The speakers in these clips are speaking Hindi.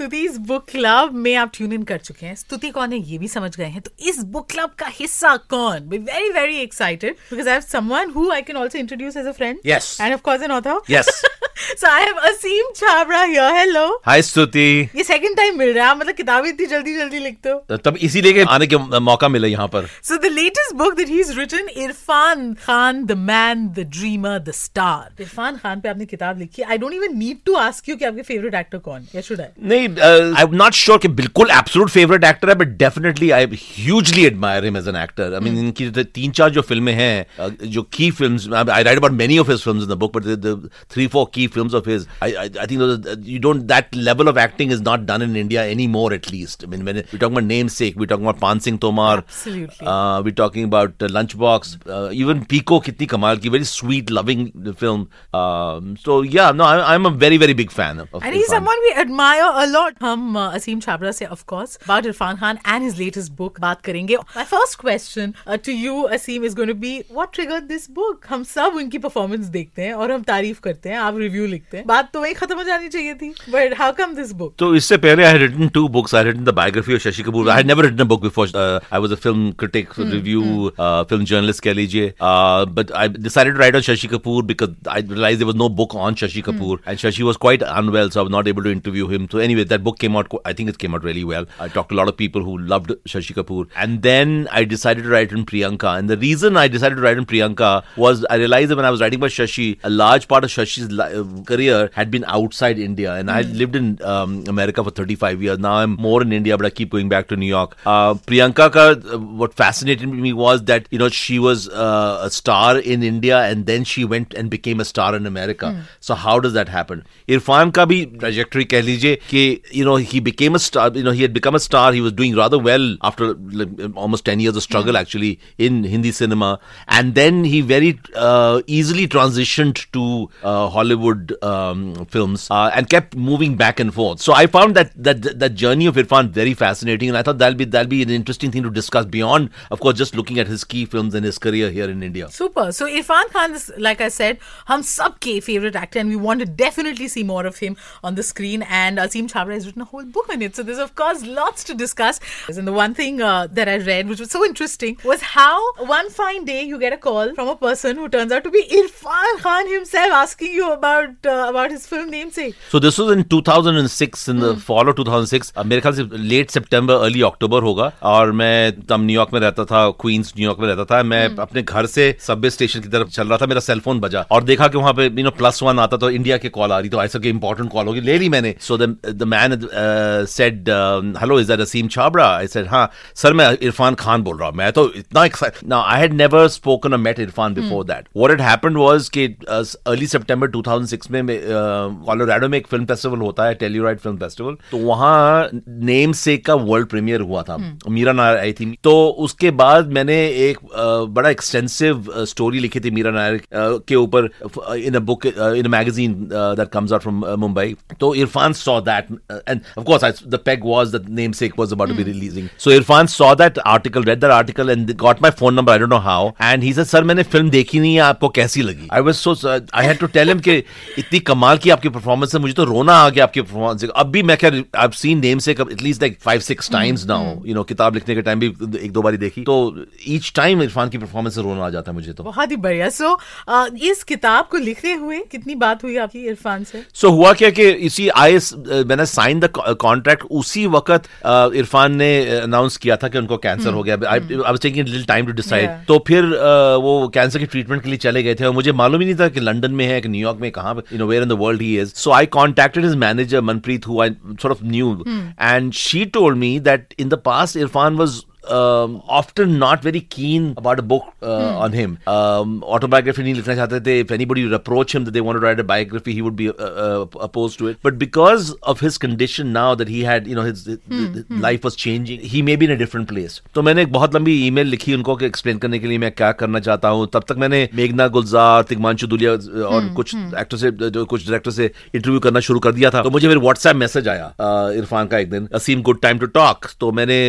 Stuti book club में आप ट्यून इन कर चुके हैं स्तुति कौन है ये भी समझ गए हैं तो इस बुक क्लब का हिस्सा कौन be very very excited because I have someone who I can also introduce as a friend Yes. And of course an author Yes. So I have Aseem Chhabra here hello hi Stuti ये सेकंड टाइम मिल रहा है मतलब किताबें इतनी जल्दी जल्दी लिखते हो तब इसीलिए के आने के मौका मिला यहाँ पर So the latest book that he's written, Irfan Khan, the man, the dreamer, the star. Irfan Khan पे आपने किताब लिखी. आई don't even need to ask you कि आपके favorite actor कौन? या should I? नहीं आई एम नॉट श्योर कि बिल्कुल एब्सोल्यूट फेवरेट एक्टर है but definitely I hugely admire him as an actor I mean इनकी जो तीन चार जो फिल्में हैं uh, जो की films I write about many of his films in the book but the three four की films of his I I think you don't that level of acting is not done in India any more at least I mean when we talk about namesake we talk about Paan Singh Tomar Absolutely. uh, we're talking about uh, Lunchbox, uh, even Pico kitni kamal ki, very sweet, loving film. Um, so yeah, no, I, I'm a very, very big fan of. of And Lot. हम uh, असीम छाबरा से of course about Irfan Khan and his latest book बात करेंगे. First question uh, to you Asim is going to be what triggered this book? हम सब उनकी performance देखते हैं और हम तारीफ़ करते हैं. आप review लिखते हैं. बात तो वहीं खत्म हो जानी चाहिए थी. But how come this book? So इससे पहले. I had written the biography of Shashi Kapoor. I had never written a book before. Uh, I was a film critic, review, uh, film journalist कह लीजिए. Uh, but I decided to write on Shashi Kapoor because I realized there was no book on Shashi Kapoor, and Shashi was quite unwell, so I was not able to interview him. So anyway, that book came out. qu- I think it came out really well. I talked to a lot of people who loved Shashi Kapoor, and then I decided to write on Priyanka. And the reason I decided to write on Priyanka was I realized that when I was writing about Shashi, a large part of Shashi's li- uh, career had been outside India, and I had lived in um, America for 35 years. Now I'm more in India, but I keep going back to New York. Uh, Priyanka, ka, uh, what fascinated me was that you know she was uh, a star in India, and then she went and became a star in America. So how does that happen? Irfan ka bhi trajectory कह लीजिए कि you know he became a star. You know he had become a star. He was doing rather well after like, almost 10 years of struggle actually in Hindi cinema, and then he very uh, easily transitioned to uh, Hollywood um, films uh, and kept moving back and forth. So I found that that that journey of Irfan very fascinating, and I thought that'll be that'll be an interesting thing to discuss beyond, of course, just looking at his key films and his career here in India. Super. So Irfan Khan is, like I said, hum sabke favorite actor, and we want to definitely see more of him on the screen. And Asim Chabra has written a whole book on it. So there's of course lots to discuss. And the one thing uh, that I read, which was so interesting, was how one fine day you get a call from a person who turns out to be Irfan Khan himself, asking you about uh, about his film namesake. So this was in 2006 in the fall of 2006 uh, मेरे ख्याल से लेट सितंबर अर्ली अक्टूबर होगा और मैं तब न्यूयॉर्क में रहता था क्वींस न्यूयॉर्क में रहता था मैं अपने घर से सबवे स्टेशन की तरफ़ चल रहा था मेरा सेल फ़ोन बजा और देखा कि वहाँ पे यू नो प्लस वन आता तो इंडिया की कॉल आ रही तो ऐसा कि इंपॉर्टेंट कॉल होगी ले ली मैंने so the man said hello is that Aseem Chhabra I said हाँ सर मैं इरफान खान बोल रहा हूँ। मैं तो इतना now I had never spoken और met Irfan before that what had happened was कि अर्ली सितंबर 2006 में कोलोराडो में एक फ़िल्म फेस्टिवल होता है टेल्यूराइड फ़िल्म फेस्टिवल तो वहाँ नेम से का वर्ल्ड प्रीमियर हुआ था। मीरा नायर आई थी तो उसके बाद मैंने एक बड़ा एक्सटेंसिव स्टोरी लिखी थी मीरा नायर के ऊपर in a book in a magazine that comes out from Mumbai तो Irfan saw that and of course the peg was the Namesake was about to be releasing so Irfan saw that article read that article and got my phone number I don't know how and he said sir मैंने फ़िल्म देखी नहीं है आपको कैसी लगी? I was so I had to tell him कि इतनी कमाल की आपकी परफॉर्मेंस है मुझे तो रोना आ गया आपकी परफॉर्मेंस अब भी मैं क्या आई सीन नेम से at least like five six times now you know किताब लिखने के टाइम भी एक दो बारी देखी। तो ईच टाइम इरफान की परफॉर्मेंस से रोना आ जाता है मुझे तो। बहुत ही बढ़िया। सो इस किताब को लिखते हुए कितनी बात हुई आपकी इरफान से? सो so, हुआ क्या कि इसी आई मैंने साइन द कॉन्ट्रैक्ट उसी वक्त uh, इरफान ने अनाउंस किया था कि उनको कैंसर हो गया। I was taking little time to decide तो फिर uh, वो कैंसर के ट्रीटमेंट के लिए चले गए थे और मुझे मालूम ही नहीं था कि लंदन में है कि न्यूयॉर्क में कहाँ you know where in the world he is so I contacted his manager Manpreet who I sort of knew and she told me that in the past Irfan was um, often not very keen about a book uh, hmm. on him. Um, autobiography नहीं लिखना चाहते थे. If anybody would approach him that they want to write a biography, he would be uh, uh, opposed to it. But because of his condition now that he had, you know, his, his hmm. life was changing, he may be in a different place. तो मैंने एक बहुत लंबी ईमेल लिखी उनको कि एक्सप्लेन करने के लिए मैं क्या करना चाहता हूँ. तब तक मैंने मेघना गुलजार, तिगमांशु दुलिया और कुछ एक्टर से जो कुछ डायरेक्टर से इंटरव्यू करना शुरू कर दिया था. तो मुझे फिर व्हाट्सएप मैसेज आया uh, इरफान का एक दिन Aseem good time to talk तो मैंने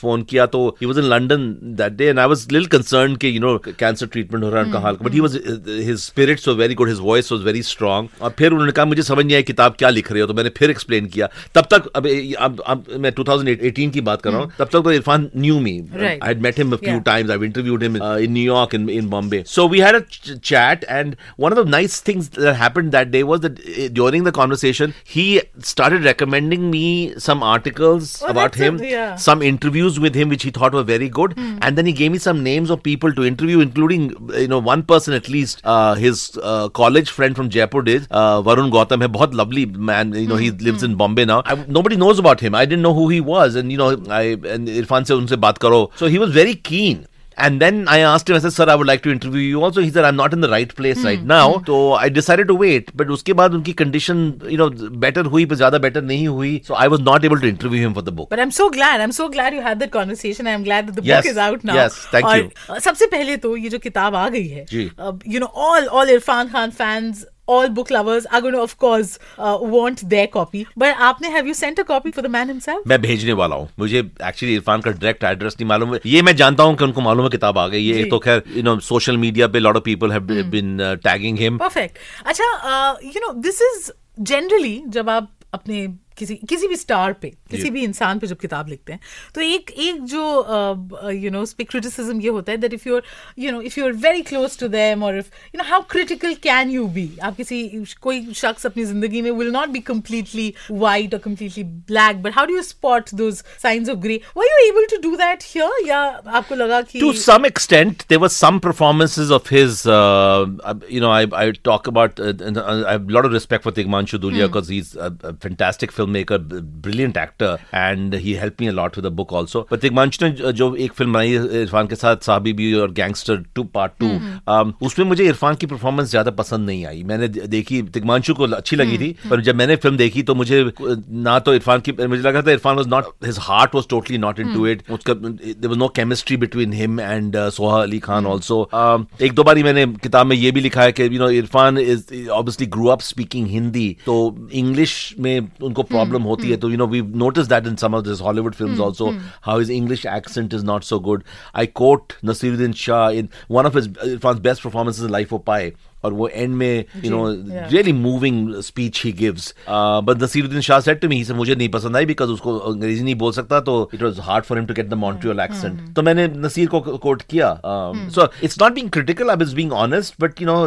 फ़ोन किया तो he was in London that day and I was little concern के यू नो कैंसर ट्रीटमेंट हो रहा है उनका हाल but he was his spirits were very good his voice was very strong और फिर उन्होंने कहा मुझे समझ नहीं आया किताब क्या लिख रहे हो तो मैंने फिर एक्सप्लेन किया तब तक अब अब, अब मैं 2018 की बात कर रहा हूँ तब तक तो Irfan knew me Right. I had met him a few Yeah. times. I've interviewed him uh, in New York, in, in Bombay. So we had a ch- chat, and one of the nice things that happened that day was that uh, during the conversation, he started recommending me some articles Oh, about that's a- him, yeah. some interviews with him, which which he thought were very good. Mm. And then he gave me some names of people to interview, including you know one person at least, uh, his uh, college friend from Jaipur did, uh, Varun Gautam, a very lovely man. You know mm. he hmm, lives mm. in hmm. Bombay now. I, nobody knows about him. I didn't know who he was, and you know I and Irfan said, "Unse baat karo." So he was very keen. And then I asked him, I said, sir, I would like to interview you also. He said, I'm not in the right place right now. So I decided to wait. But उसके बाद उनकी condition, you know, better हुई पर ज़्यादा better नहीं हुई. So I was not able to interview him for the book. But I'm so glad. I'm so glad you had that conversation. I'm glad that the Yes. book is out now. Yes, thank और, you. uh, सबसे पहले तो ये जो किताब आ गई है, जी। uh, you know, all all Irfan Khan fans. All book lovers are going to, of course, uh, want their copy. But आपने have you sent a copy for the man himself? मैं भेजने वाला हूँ। मुझे एक्चुअली इरफान का डायरेक्ट एड्रेस नहीं मालूम। ये मैं जानता हूँ कि उनको मालूम है किताब आ गई। ये तो खैर यू नो सोशल मीडिया पे lot of people have been tagging him perfect अच्छा you know this is generally जब आप अपने किसी किसी भी स्टार पे किसी भी इंसान पे जब किताब लिखते हैं तो एक एक जो यू नो उस पे क्रिटिसिज्म ये होता है that if your you know if you are very close to them और if you know how critical can you be आप किसी कोई शख्स अपनी जिंदगी में will not be completely white or completely black but how do you spot those signs of gray were you able to do that here या आपको लगा कि to some extent there were some performances of his uh, uh, you know I, I talk about uh, and I have a lot of respect for Tigmanshu Dhulia filmmaker brilliant actor and he helped me a lot with the book also. But Tigmanshu ने जो- एक फ़िल्म बनाई इरफान के साथ साहबी भी और गैंगस्टर टू पार्ट टू उसमें मुझे इरफान की परफॉर्मेंस ज़्यादा पसंद नहीं आई मैंने देखी तिगमांशु को अच्छी लगी थी पर जब मैंने फ़िल्म देखी तो मुझे ना तो इरफान की मुझे लगा था Irfan was not his heart was totally not into it उसका there was no chemistry between him and Soha Ali Khan also एक दो बार ही मैंने किताब में ये भी लिखा है कि you know Irfan is obviously grew up speaking Hindi तो इंग्लिश में उनको प्रॉब्लम होती है तो you know we notice that in some of this Hollywood films also how his English accent is not so good. I quote Nasiruddin Shah in one of his Irfan's best performances in Life of Pi. और वो एंड में you know yeah. Really moving speech he gives but Naseeruddin Shah said to me से मुझे नहीं पसंद आई बिकॉज उसको अंग्रेजी नहीं बोल सकता तो it was hard for him to get the Montreal accent तो मैंने नसीर को कोट किया so it's not being critical I was being honest but you know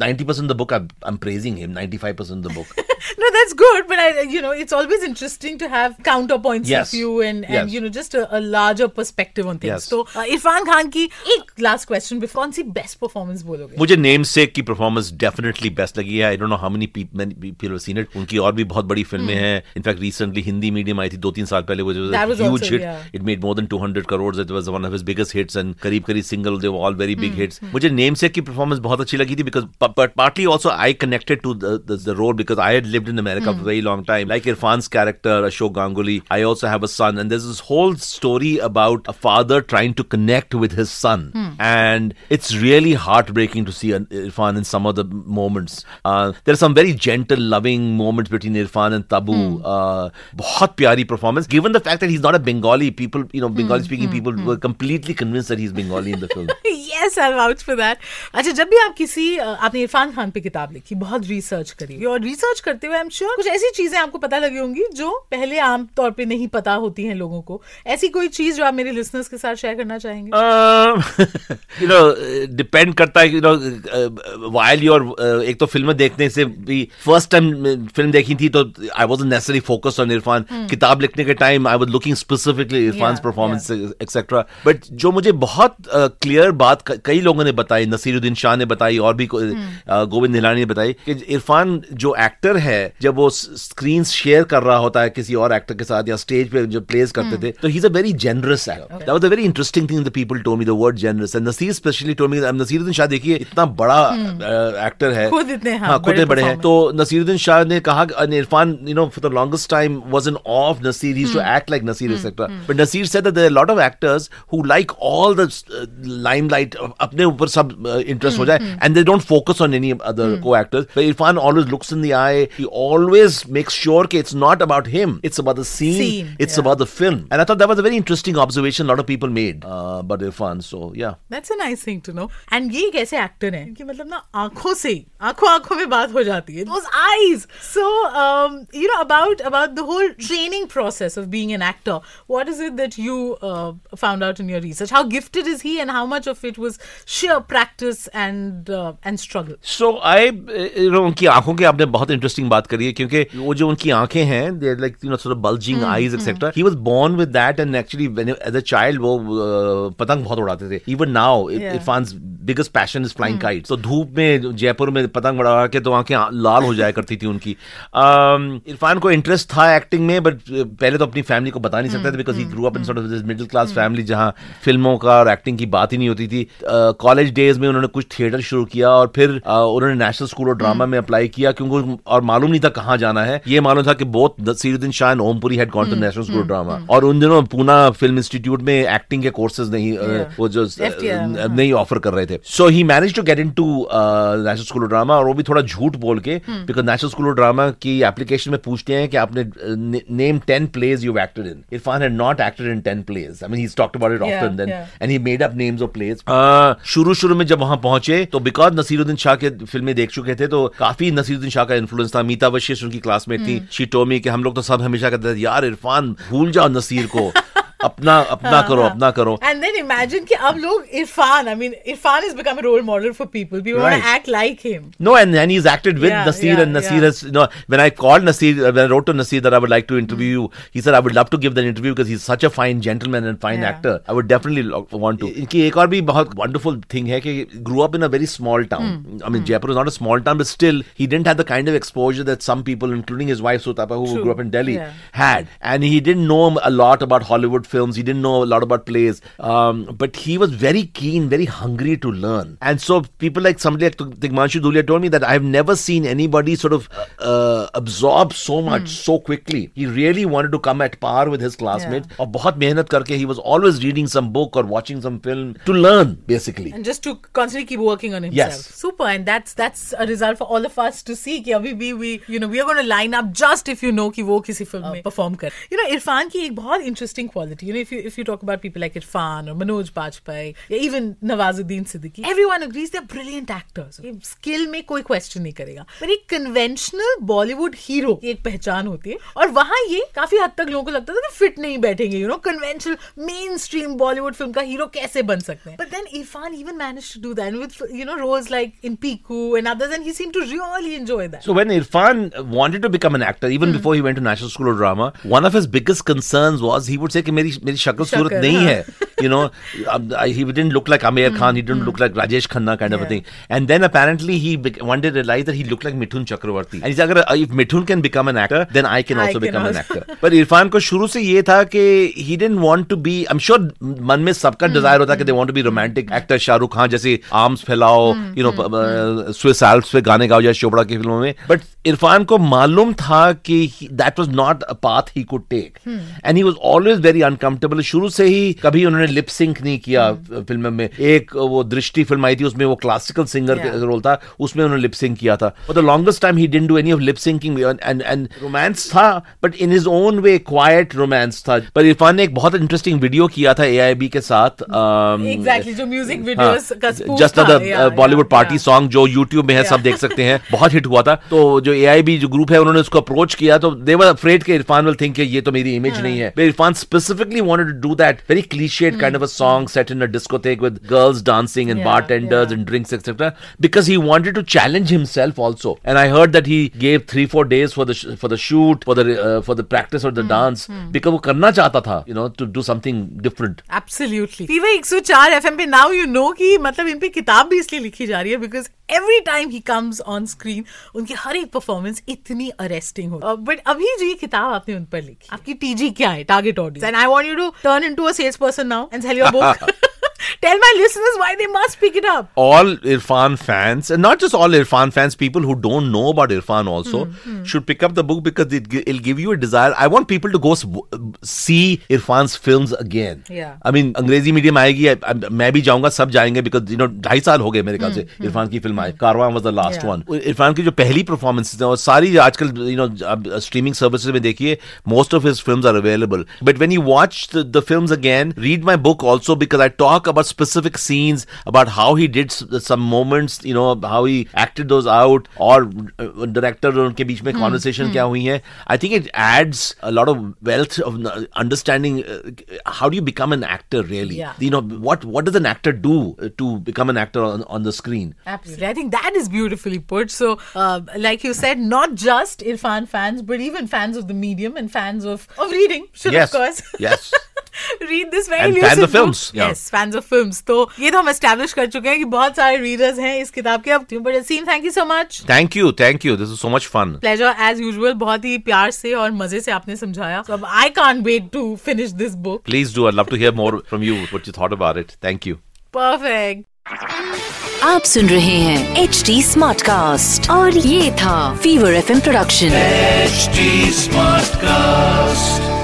90% the book I am praising him 95% the book no, that's good, but I, you know, it's always interesting to have counterpoints Yes. of you and, and Yes. you know, just a, a larger perspective on things. Yes. So, uh, Irfan Khan की एक last question before कौन सी best performance बोलोगे? मुझे नेम sake की परफॉर्मेंस डेफिनेटली बेस्ट लगी है। I don't know how many people have seen it उनकी और भी बहुत बड़ी फ़िल्में हैं। In fact recently Hindi medium आई थी दो तीन साल पहले वो Hmm. Huge hit it made more than 200 crore it was one of his biggest hits and Qarib Qarib single they all very Hmm. Big hits मुझे नेम सेक की परफॉर्मेंस बहुत अच्छी लगी थी because but partly also I connected to the role because I had lived in America Hmm. For very long time like irfan's character ashok ganguly. I also have a son and there's this whole story about a father trying to connect with his son. And it's really heartbreaking to see uh, irfan in some of the moments uh, there are some very gentle loving moments between irfan and tabu Mm. uh, बहुत प्यारी performance given the fact that he's not a bengali people you know bengali speaking mm. people mm. were completely convinced that he's bengali in the film yes, I'll vouch for that. अच्छा जब भी आप किसी uh, आपने इरफान खान पे किताब लिखी बहुत रिसर्च करी और रिसर्च करते हुए आई एम श्योर कुछ ऐसी चीज़ें आपको पता लगी होंगी जो पहले आम तौर पे नहीं पता होती हैं लोगों को ऐसी कोई चीज़ जो आप मेरे लिसनर्स के साथ शेयर करना चाहेंगे यू नो डिपेंड करता है यू नो वाइल योर एक तो फ़िल्में देखने से भी फ़र्स्ट टाइम फ़िल्म देखी थी तो I was necessary focus on Irfan किताब लिखने के time I was looking specifically Irfan performance etcetera but जो मुझे बहुत क्लियर बात कई लोगों ने बताई नसीरुद्दीन शाह ने बताई और भी गोविंद निलानी ने बताई कि इरफान जो एक्टर है जब वो स्क्रीन शेयर कर रहा होता है किसी और एक्टर के साथ या स्टेज पे जो प्लेस करते थे तो he is a very generous actor that was a very interesting thing the people told me the word generous. And Naseer specially told me Naseeruddin Shah देखिए इतना बड़ा एक्टर है। खुद इतने, हाँ, हाँ खुद बड़े बड़े हैं। तो नसीरुद्दीन शाह ने कहा कि Irfan you know for the longest time was an of Naseer he to act like Naseer etcetera but Naseer said that there lot of actors who like all the limelight अपने ऊपर सब इंटरेस्ट हो जाए and they don't focus on any other को actors Irfan always looks in the eye he always makes sure कि it's not about him it's about the scene it's. About the film and I thought that was a very interesting observation lot of people made but Irfan so या That's a nice thing to know. And ये एक ऐसे एक्टर हैं? कि मतलब ना आँखों से आँखों आँखों में बात हो जाती है so um, you know about about the whole training process of being an actor what is it that you uh, found out in your research how gifted is he and how much of it was sheer practice and uh, and struggle so I you know उनकी आँखों की आपने बहुत इंटरेस्टिंग बात करी है क्योंकि वो जो उनकी आँखें हैं they like you know sort of bulging eyes etcetera he was born with that and actually as a child वो uh, पतंग बहुत उड़ाते थे even now. Irfan's biggest passion is flying kite तो धूप में जयपुर में पतंग उड़ा के तो आँखें लाल हो जाया करती थी उनकी। इरफान को इंटरेस्ट था एक्टिंग में बट पहले तो अपनी फैमिली को बता नहीं सकता था because he grew up in sort of middle class family जहाँ फ़िल्मों का और एक्टिंग की बात ही नहीं होती थी। कॉलेज डेज़ में उन्होंने कुछ थिएटर शुरू किया और फिर उन्होंने नेशनल स्कूल ऑफ़ ड्रामा में अप्लाई किया क्योंकि और मालूम नहीं था कहाँ जाना है। ये मालूम था कि both Naseeruddin Shah and Om Puri had gone to national school of drama और उन दिनों पूना फ़िल्म इंस्टीट्यूट में एक्टिंग के कोर्सेज नहीं वो जो हाँ। नहीं ऑफ़र कर रहे थे। So he manage to get into national school of drama और वो भी थोड़ा झूठ बोल के because national school of drama की एप्लीकेशन में पूछते हैं कि आपने name ten plays you acted in Irfan had not acted in ten plays I mean he talked about it often then and he made up names of plays शुरू शुरू में जब वहाँ पहुँचे तो बिकॉज़ नसीरुद्दीन शाह के फ़िल्में देख चुके थे तो काफ़ी नसीरुद्दीन शाह का इन्फ्लुएंस था। मीता वशिष्ठ उनकी क्लासमेट थी शी टोमी कि हम लोग तो सब हमेशा कहते थे यार इरफान भूल जाओ नसीर को। अपना अपना करो अपना करो and then imagine कि अब लोग Irfan I mean Irfan has become a role model for people people want Right. to act like him No, and, and he's acted with Yeah, Nasir, yeah, and Nasir yeah. has, you know, when I called Nasir, uh, when I wrote to Nasir that I would like to interview you, he said, I would love to give that interview because he's such a fine gentleman and fine Yeah. actor. I would definitely lo- want to. इनकी एक और भी बहुत wonderful thing है कि grew up in a very small town. I mean, Jaipur is not a small town, but still, he didn't have the kind of exposure that some people, including his wife Sutapa, who True. grew up in Delhi, Yeah. had. And he didn't know a lot about Hollywood films. He didn't know a lot about plays. Um, but he was very keen, very hungry to learn. And so people like somebody like Tigmanshu Dhulia told me that I've never seen anybody sort of uh, absorb so much so quickly. He really wanted to come at par with his classmates. और बहुत मेहनत करके he was always reading some book or watching some film to learn basically. and just to constantly keep working on himself. Yes. Super, and that's that's a result for all of us to see कि अभी भी we you know we are going to line up just if you know कि वो किसी फिल्म में perform कर. You know इरफान की एक बहुत interesting quality. You know if you if you talk about people like Irfan or Manoj Bajpayee या even Nawazuddin Siddiqui, everyone agrees they're brilliant actors. ये skill में कोई question नहीं करेगा. पर एक conventional Bollywood hero की एक पहचान होती है और वहाँ ये काफी हद तक लोगों को लगता था कि फिट नहीं बैठेंगे. You know conventional mainstream Bollywood film का hero कैसे बन सकते हैं? But then Irfan even managed to do that and with you know roles like in Piku and others, and he seemed to really enjoy that. So when Irfan wanted to become an actor, even Hmm. before he went to National School of Drama, one of his biggest concerns was he would say कि मेरी मेरी शक्ल सूरत नहीं हाँ. है. You know, um, I- he didn't look like Amir Khan. He didn't mm. look like Rajesh Khanna kind yeah. of a Hmm. Thing. And then apparently he bec- one day realized that he looked like Mithun Chakravarti. And he said, if Mithun can become an actor, then I can I also can become an actor." But Irfan को शुरू से ये था कि he didn't want to be. I'm sure मन में सबका desire होता है कि they want to be romantic actor Shahrukh Khan जैसे arms फैलाओ, you know, स्विस एल्प्स पे गाने गाओ जैसे चोपड़ा की फ़िल्मों में. But इरफान को मालूम था कि that was not a path he could take and he was always very uncomfortable शुरू से ही कभी उन्होंने लिप सिंक नहीं किया फ़िल्म में। एक वो दृष्टि फ़िल्म आई थी उसमें वो क्लासिकल सिंगर Yeah. का रोल था उसमें उन्होंने लिप सिंक किया था। For the longest time he didn't do any of lip syncing and and romance था but in his own way quite romance था। पर इरफान ने एक बहुत इंटरेस्टिंग वीडियो किया था एआईबी के साथ um, just the Bollywood party song जो यूट्यूब में है सब देख सकते हैं बहुत हिट हुआ था। तो जो एआईबी जो ग्रुप है उन्होंने उसको अप्रोच किया तो दे वर अफ्रेड के इरफान विल थिंक ये तो मेरी इमेज नहीं है। Irfan specifically wanted to do that very Cliched kind of a song set in a discotheque with girls dancing and Yeah, bartenders yeah. and drinks etc because he wanted to challenge himself also and i heard that he gave 3 4 days for the sh- for the shoot for the uh, for the practice or the dance because वो करना चाहता था you know to do something different Absolutely. Fever 104 FM पे नाउ यू नो कि मतलब इन पे किताब भी इसलिए लिखी जा रही है because every time he comes on screen उनकी हर एक परफॉर्मेंस इतनी अरेस्टिंग हो बट अभी जो ये किताब आपने उन पर लिखी आपकी टीजी क्या है target audience and I want you to turn into a sales person now and tell your book. Tell my listeners why they must pick it up. all Irfan fans, and not just all Irfan fans, people who don't know about Irfan also Hmm, should pick up the book because it, gi- it'll give you a desire. I want people to go s- see Irfan's films again. Yeah. I mean, Angrezi medium आएगी I- I- मैं भी जाऊंगा सब जाएंगे because you know ढाई साल हो गए मेरे ख्याल से इरफान की film I Karwaan was the last Hmm, Yeah. one. Irfan की जो पहली परफॉर्मेंसेज हैं और सारी आजकल you know अब स्ट्रीमिंग सर्विसेज में देखिए most of his films are available. But when you watch the, the films again, read my book also because I talk about specific scenes about how he did s- some moments, you know, how he acted those out और डायरेक्टर और उनके बीच में Hmm, कॉन्वर्सेशन क्या हुई है I think it adds a lot of wealth of understanding how do you become an actor really Yeah. you know what what does an actor do uh, to become an actor on, on the screen Absolutely. I think that is beautifully put. So, uh, like you said, not just Irfan fans, but even fans of the medium and fans of, of reading should, Yes. of course. Yes. read this very And elusive fans of book. films, yeah. Yes, fans of films. Film तो ये तो हम स्टैब्लिश कर चुके हैं की बहुत सारे रीडर्स है इस किताब के अब but thank you so much thank you thank you this is so much fun pleasure as usual बहुत ही प्यार से और मज़े से आपने समझाया। अब I can't wait to finish this book please do I love to hear more from you you thought about it thank you perfect आप सुन रहे हैं एच डी स्मार्ट कास्ट और ये था fever F M production H smart cast